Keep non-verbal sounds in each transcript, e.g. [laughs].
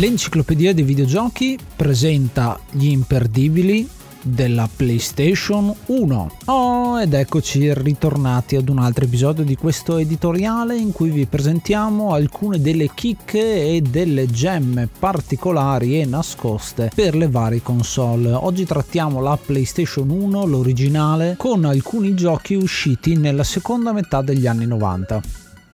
L'enciclopedia dei videogiochi presenta gli imperdibili della PlayStation 1. Oh, ed eccoci ritornati ad un altro episodio di questo editoriale in cui vi presentiamo alcune delle chicche e delle gemme particolari e nascoste per le varie console. Oggi trattiamo la PlayStation 1, l'originale, con alcuni giochi usciti nella seconda metà degli anni 90.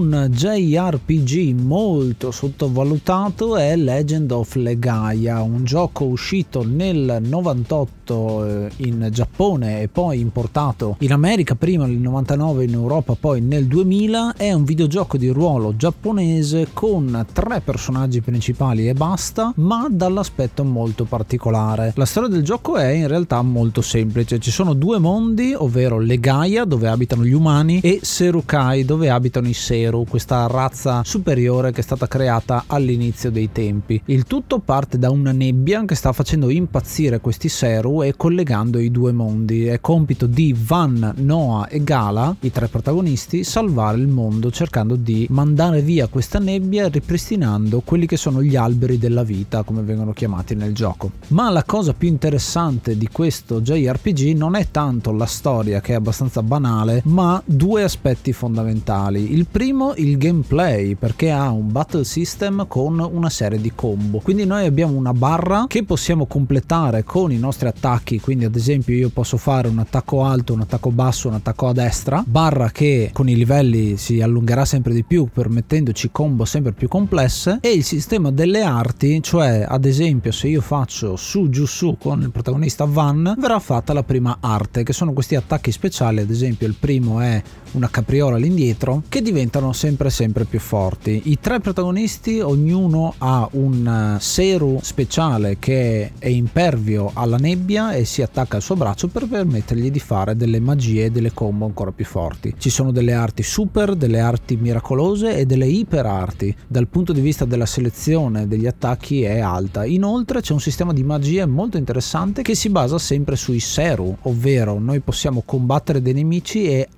Un JRPG molto sottovalutato è Legend of Legaia, un gioco uscito nel 98 eh, in Giappone e poi importato in America prima nel 99 in Europa poi nel 2000 è un videogioco di ruolo giapponese con tre personaggi principali e basta ma dall'aspetto molto particolare. La storia del gioco è in realtà molto semplice. Ci sono due mondi ovvero Legaia dove abitano gli umani e Serukai dove abitano i Seru questa razza superiore che è stata creata all'inizio dei tempi il tutto parte da una nebbia che sta facendo impazzire questi Seru e collegando i due mondi. È compito di Van, Noah e Gala, i tre protagonisti, salvare il mondo cercando di mandare via questa nebbia ripristinando quelli che sono gli alberi della vita, come vengono chiamati nel gioco. Ma la cosa più interessante di questo JRPG non è tanto la storia che è abbastanza banale, ma due aspetti fondamentali. Il primo, il gameplay, perché ha un battle system con una serie di combo. Quindi noi abbiamo una barra che possiamo completare con i nostri attacchi, quindi ad esempio io posso fare un attacco alto, un attacco basso, un attacco a destra, barra che con i livelli si allungherà sempre di più permettendoci combo sempre più complesse. E il sistema delle arti, cioè ad esempio se io faccio su giù su con il protagonista Van, verrà fatta la prima arte, che sono questi attacchi speciali, ad esempio il primo è una capriola all'indietro, che diventano sempre sempre più forti. I tre protagonisti ognuno ha un seru speciale che è impervio alla nebbia e si attacca al suo braccio per permettergli di fare delle magie e delle combo ancora più forti. Ci sono delle arti super, delle arti miracolose e delle iper arti. Dal punto di vista della selezione degli attacchi è alta. Inoltre c'è un sistema di magie molto interessante che si basa sempre sui Seru, ovvero noi possiamo combattere dei nemici e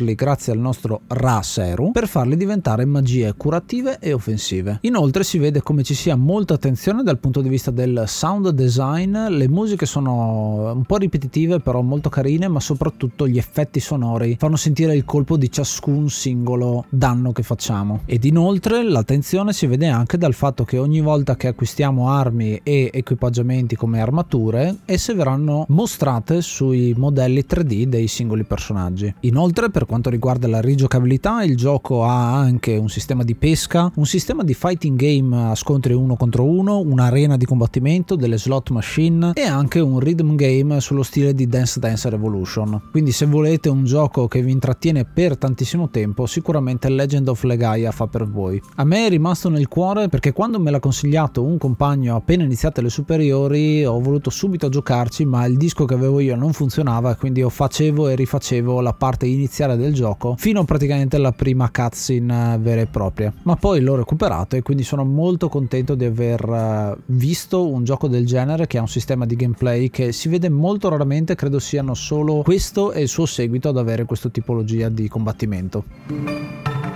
assorbirli grazie al nostro Ra Seru per farli diventare magie curative e offensive. Inoltre si vede come ci sia molta attenzione dal punto di vista del sound design, le musiche sono un po' ripetitive però molto carine, ma soprattutto gli effetti sonori fanno sentire il colpo di ciascun singolo danno che facciamo. Ed inoltre l'attenzione si vede anche dal fatto che ogni volta che acquistiamo armi e equipaggiamenti come armature, esse verranno mostrate sui modelli 3D dei singoli personaggi. Inoltre, per quanto riguarda la rigiocabilità, il gioco ha anche un sistema di pesca, un sistema di fighting game a scontri uno contro uno, un'arena di combattimento, delle slot machine e anche un rhythm game sullo stile di Dance Dance Revolution. Quindi se volete un gioco che vi intrattiene per tantissimo tempo, sicuramente Legend of Legaia fa per voi. A me è rimasto nel cuore perché quando me l'ha consigliato un compagno appena iniziate le superiori ho voluto subito giocarci, ma il disco che avevo io non funzionava, quindi io facevo e rifacevo la parte iniziale del gioco fino praticamente alla prima cutscene vera e propria. Ma poi l'ho recuperato e quindi sono molto contento di aver eh, visto un gioco del genere che ha un sistema di gameplay che si vede molto raramente, credo siano solo questo e il suo seguito ad avere questa tipologia di combattimento.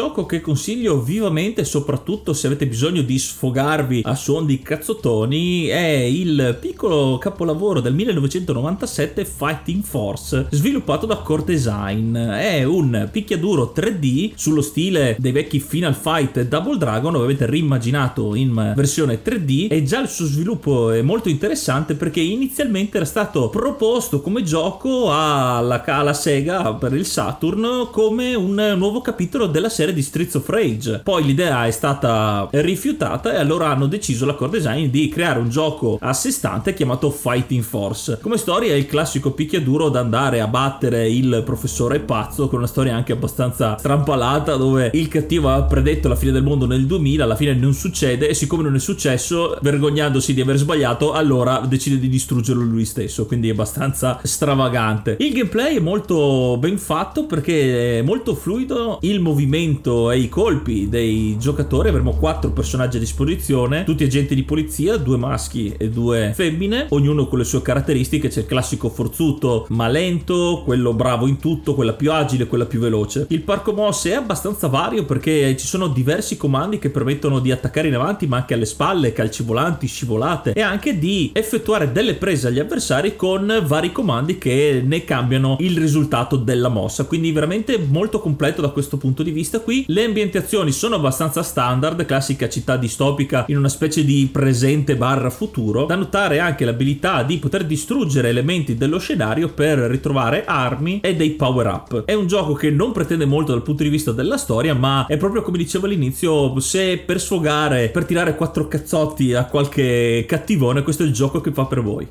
Gioco che consiglio vivamente, soprattutto se avete bisogno di sfogarvi a suon di cazzottoni, è il piccolo capolavoro del 1997 Fighting Force, sviluppato da Core Design. È un picchiaduro 3D sullo stile dei vecchi Final Fight Double Dragon, ovviamente reimmaginato in versione 3D, e già il suo sviluppo è molto interessante perché inizialmente era stato proposto come gioco alla, alla Sega per il Saturn come un nuovo capitolo della serie serie di Streets of Rage. Poi l'idea è stata rifiutata e allora hanno deciso la core design di creare un gioco a sé stante chiamato Fighting Force. Come storia è il classico picchiaduro da andare a battere il professore pazzo con una storia anche abbastanza strampalata dove il cattivo ha predetto la fine del mondo nel 2000, alla fine non succede e siccome non è successo, vergognandosi di aver sbagliato, allora decide di distruggerlo lui stesso, quindi è abbastanza stravagante. Il gameplay è molto ben fatto perché è molto fluido, il movimento movimento e i colpi dei giocatori avremo quattro personaggi a disposizione, tutti agenti di polizia, due maschi e due femmine, ognuno con le sue caratteristiche, c'è il classico forzuto ma lento, quello bravo in tutto, quella più agile, quella più veloce. Il parco mosse è abbastanza vario perché ci sono diversi comandi che permettono di attaccare in avanti ma anche alle spalle, calci volanti, scivolate e anche di effettuare delle prese agli avversari con vari comandi che ne cambiano il risultato della mossa, quindi veramente molto completo da questo punto di vista qui. Le ambientazioni sono abbastanza standard, classica città distopica in una specie di presente barra futuro. Da notare anche l'abilità di poter distruggere elementi dello scenario per ritrovare armi e dei power up. È un gioco che non pretende molto dal punto di vista della storia, ma è proprio come dicevo all'inizio, se per sfogare, per tirare quattro cazzotti a qualche cattivone, questo è il gioco che fa per voi.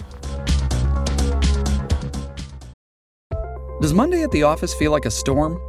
Does Monday at the office feel like a storm?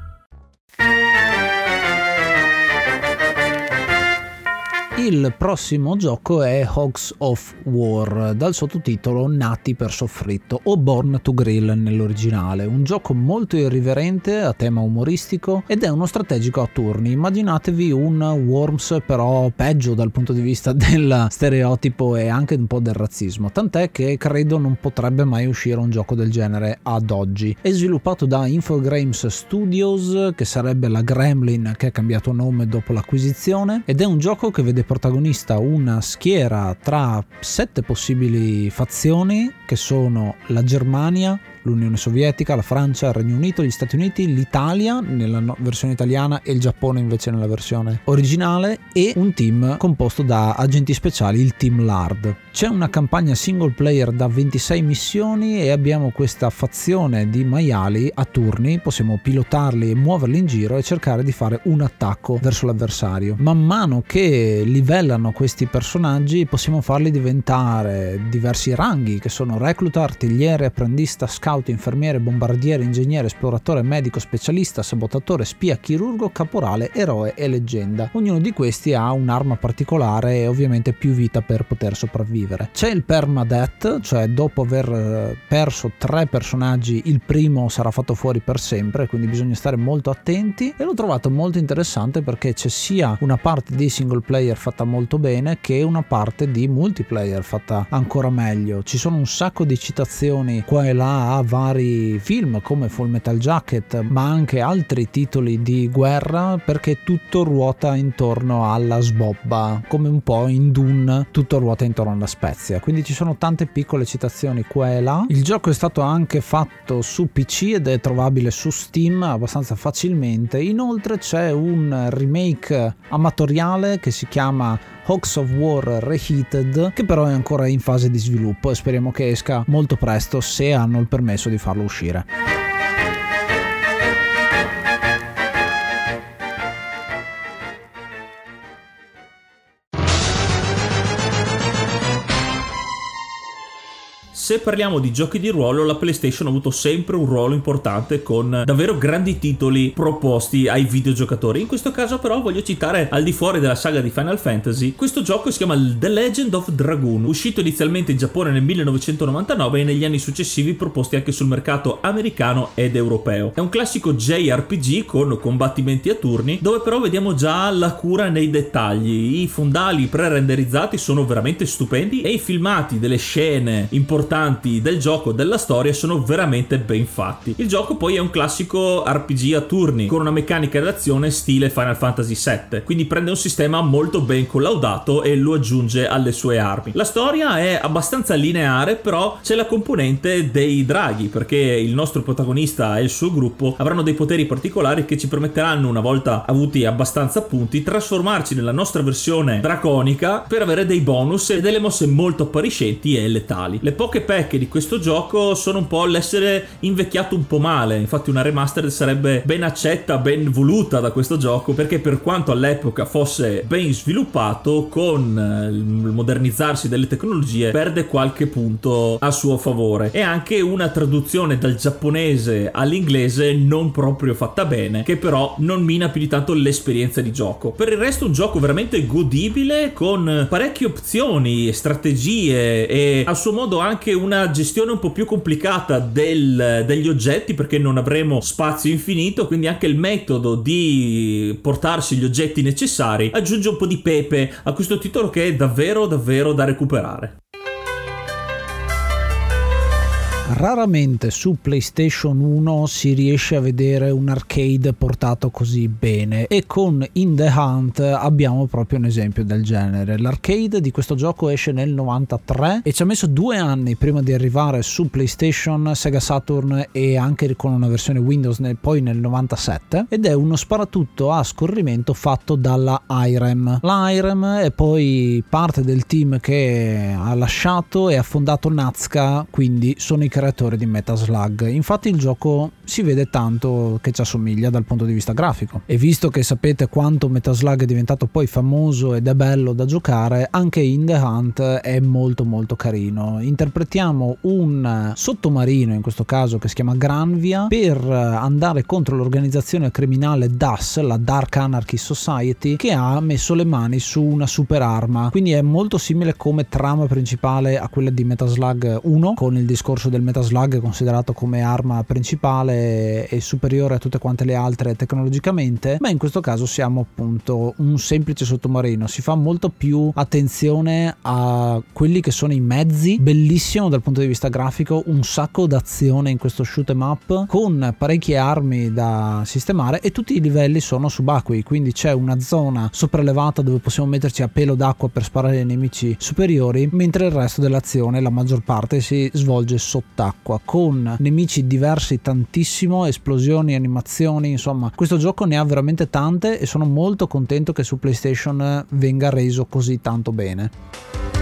Bye. Il prossimo gioco è Hogs of War, dal sottotitolo Nati per soffritto o Born to Grill nell'originale, un gioco molto irriverente a tema umoristico ed è uno strategico a turni. Immaginatevi un Worms però peggio dal punto di vista [laughs] del stereotipo e anche un po' del razzismo, tant'è che credo non potrebbe mai uscire un gioco del genere ad oggi. È sviluppato da Infogrames Studios, che sarebbe la Gremlin che ha cambiato nome dopo l'acquisizione, ed è un gioco che vede protagonista una schiera tra sette possibili fazioni che sono la Germania, l'Unione Sovietica, la Francia, il Regno Unito, gli Stati Uniti, l'Italia nella versione italiana e il Giappone invece nella versione originale e un team composto da agenti speciali, il Team LARD. C'è una campagna single player da 26 missioni e abbiamo questa fazione di maiali a turni, possiamo pilotarli e muoverli in giro e cercare di fare un attacco verso l'avversario. Man mano che livellano questi personaggi possiamo farli diventare diversi ranghi che sono recluta, artigliere, apprendista, scout, infermiere, bombardiere, ingegnere, esploratore, medico, specialista, sabotatore, spia, chirurgo, caporale, eroe e leggenda. Ognuno di questi ha un'arma particolare e ovviamente più vita per poter sopravvivere. C'è il permadeath, cioè dopo aver eh, perso tre personaggi il primo sarà fatto fuori per sempre, quindi bisogna stare molto attenti e l'ho trovato molto interessante perché c'è sia una parte di single player fatta molto bene che una parte di multiplayer fatta ancora meglio. Ci sono un sacco di citazioni qua e là vari film come Full Metal Jacket, ma anche altri titoli di guerra perché tutto ruota intorno alla sbobba, come un po' in Dune tutto ruota intorno alla Spezia. Quindi ci sono tante piccole citazioni qua e là. Il gioco è stato anche fatto su PC ed è trovabile su Steam abbastanza facilmente. Inoltre c'è un remake amatoriale che si chiama Hawks of War Reheated, che però è ancora in fase di sviluppo e speriamo che esca molto presto se hanno il permesso di farlo uscire. Se parliamo di giochi di ruolo, la PlayStation ha avuto sempre un ruolo importante con davvero grandi titoli proposti ai videogiocatori. In questo caso, però, voglio citare al di fuori della saga di Final Fantasy. Questo gioco si chiama The Legend of Dragoon, uscito inizialmente in Giappone nel 1999 e negli anni successivi proposti anche sul mercato americano ed europeo. È un classico JRPG con combattimenti a turni, dove però vediamo già la cura nei dettagli. I fondali pre-renderizzati sono veramente stupendi e i filmati delle scene importanti del gioco, della storia, sono veramente ben fatti. Il gioco poi è un classico RPG a turni, con una meccanica d'azione stile Final Fantasy VII, quindi prende un sistema molto ben collaudato e lo aggiunge alle sue armi. La storia è abbastanza lineare, però c'è la componente dei draghi, perché il nostro protagonista e il suo gruppo avranno dei poteri particolari che ci permetteranno, una volta avuti abbastanza punti, trasformarci nella nostra versione draconica per avere dei bonus e delle mosse molto appariscenti e letali. Le poche pecche di questo gioco sono un po' l'essere invecchiato un po' male. Infatti, una remastered sarebbe ben accetta, ben voluta da questo gioco. Perché, per quanto all'epoca fosse ben sviluppato, con il modernizzarsi delle tecnologie, perde qualche punto a suo favore. E anche una traduzione dal giapponese all'inglese non proprio fatta bene, che però non mina più di tanto l'esperienza di gioco. Per il resto, un gioco veramente godibile con parecchie opzioni, strategie e a suo modo anche una gestione un po' più complicata del, degli oggetti perché non avremo spazio infinito, quindi anche il metodo di portarsi gli oggetti necessari aggiunge un po' di pepe a questo titolo che è davvero davvero da recuperare. Raramente su PlayStation 1 si riesce a vedere un arcade portato così bene e con In the Hunt abbiamo proprio un esempio del genere. L'arcade di questo gioco esce nel 93 e ci ha messo due anni prima di arrivare su PlayStation, Sega Saturn e anche con una versione Windows nel, poi nel 97 ed è uno sparatutto a scorrimento fatto dalla IREM. L'IREM è poi parte del team che ha lasciato e ha fondato Nazca, quindi sono i creatori di Metaslug. Infatti il gioco si vede tanto che ci assomiglia dal punto di vista grafico. E visto che sapete quanto Metaslug è diventato poi famoso ed è bello da giocare, anche In The Hunt è molto molto carino. Interpretiamo un sottomarino, in questo caso che si chiama Granvia, per andare contro l'organizzazione criminale DAS, la Dark Anarchy Society, che ha messo le mani su una super arma. Quindi è molto simile come trama principale a quella di Metaslug 1, con il discorso del Metaslug considerato come arma principale e superiore a tutte quante le altre tecnologicamente, ma in questo caso siamo appunto un semplice sottomarino. Si fa molto più attenzione a quelli che sono i mezzi, bellissimo dal punto di vista grafico, un sacco d'azione in questo shoot em up con parecchie armi da sistemare e tutti i livelli sono subacquei, quindi c'è una zona sopraelevata dove possiamo metterci a pelo d'acqua per sparare ai nemici superiori, mentre il resto dell'azione, la maggior parte, si svolge sott'acqua con nemici diversi tantissimo, esplosioni, animazioni, insomma, questo gioco ne ha veramente tante e sono molto contento che su PlayStation venga reso così tanto bene.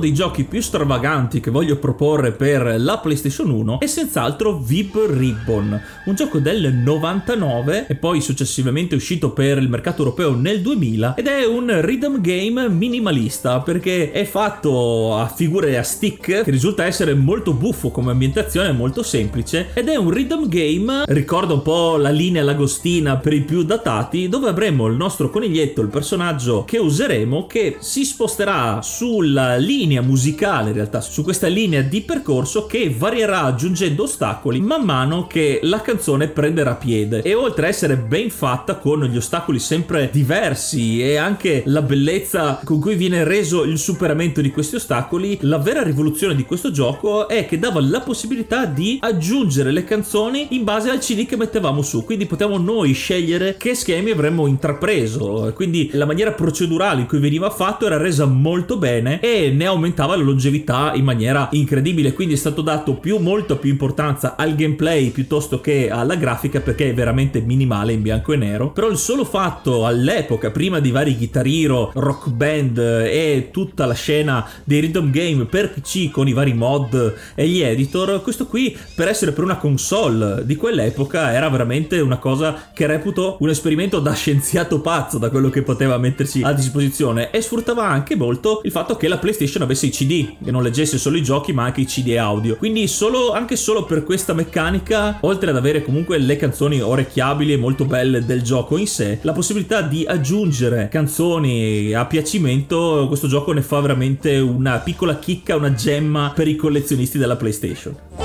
Dei giochi più stravaganti che voglio proporre per la PlayStation 1 è senz'altro Vib Ribbon, un gioco del 99 e poi successivamente uscito per il mercato europeo nel 2000 ed è un rhythm game minimalista perché è fatto a figure a stick che risulta essere molto buffo come ambientazione, molto semplice ed è un rhythm game, ricorda un po' la linea lagostina per i più datati, dove avremo il nostro coniglietto, il personaggio che useremo che si sposterà sulla linea linea musicale in realtà su questa linea di percorso che varierà aggiungendo ostacoli man mano che la canzone prenderà piede. E oltre a essere ben fatta con gli ostacoli sempre diversi e anche la bellezza con cui viene reso il superamento di questi ostacoli la vera rivoluzione di questo gioco è che dava la possibilità di aggiungere le canzoni in base al CD che mettevamo su. Quindi potevamo noi scegliere che schemi avremmo intrapreso. Quindi la maniera procedurale in cui veniva fatto era resa molto bene e ne aumentava la longevità in maniera incredibile. Quindi è stato dato più, molto più importanza al gameplay piuttosto che alla grafica perché è veramente minimale in bianco e nero. Però il solo fatto all'epoca, prima di vari Guitar Hero, Rock Band e tutta la scena dei rhythm game per PC con i vari mod e gli editor, questo qui per essere per una console di quell'epoca era veramente una cosa che reputo un esperimento da scienziato pazzo da quello che poteva mettersi a disposizione e sfruttava anche molto il fatto che la PlayStation avesse i CD, che non leggesse solo i giochi ma anche i CD audio. Quindi solo, anche solo per questa meccanica, oltre ad avere comunque le canzoni orecchiabili e molto belle del gioco in sé, la possibilità di aggiungere canzoni a piacimento, questo gioco ne fa veramente una piccola chicca, una gemma per i collezionisti della PlayStation.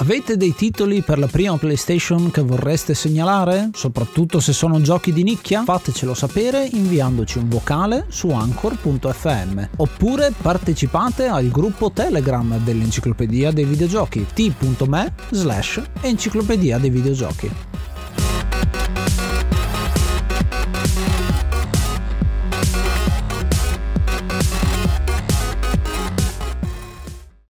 Avete dei titoli per la prima PlayStation che vorreste segnalare? Soprattutto se sono giochi di nicchia? Fatecelo sapere inviandoci un vocale su anchor.fm oppure partecipate al gruppo Telegram dell'Enciclopedia dei Videogiochi t.me slash Enciclopedia dei Videogiochi.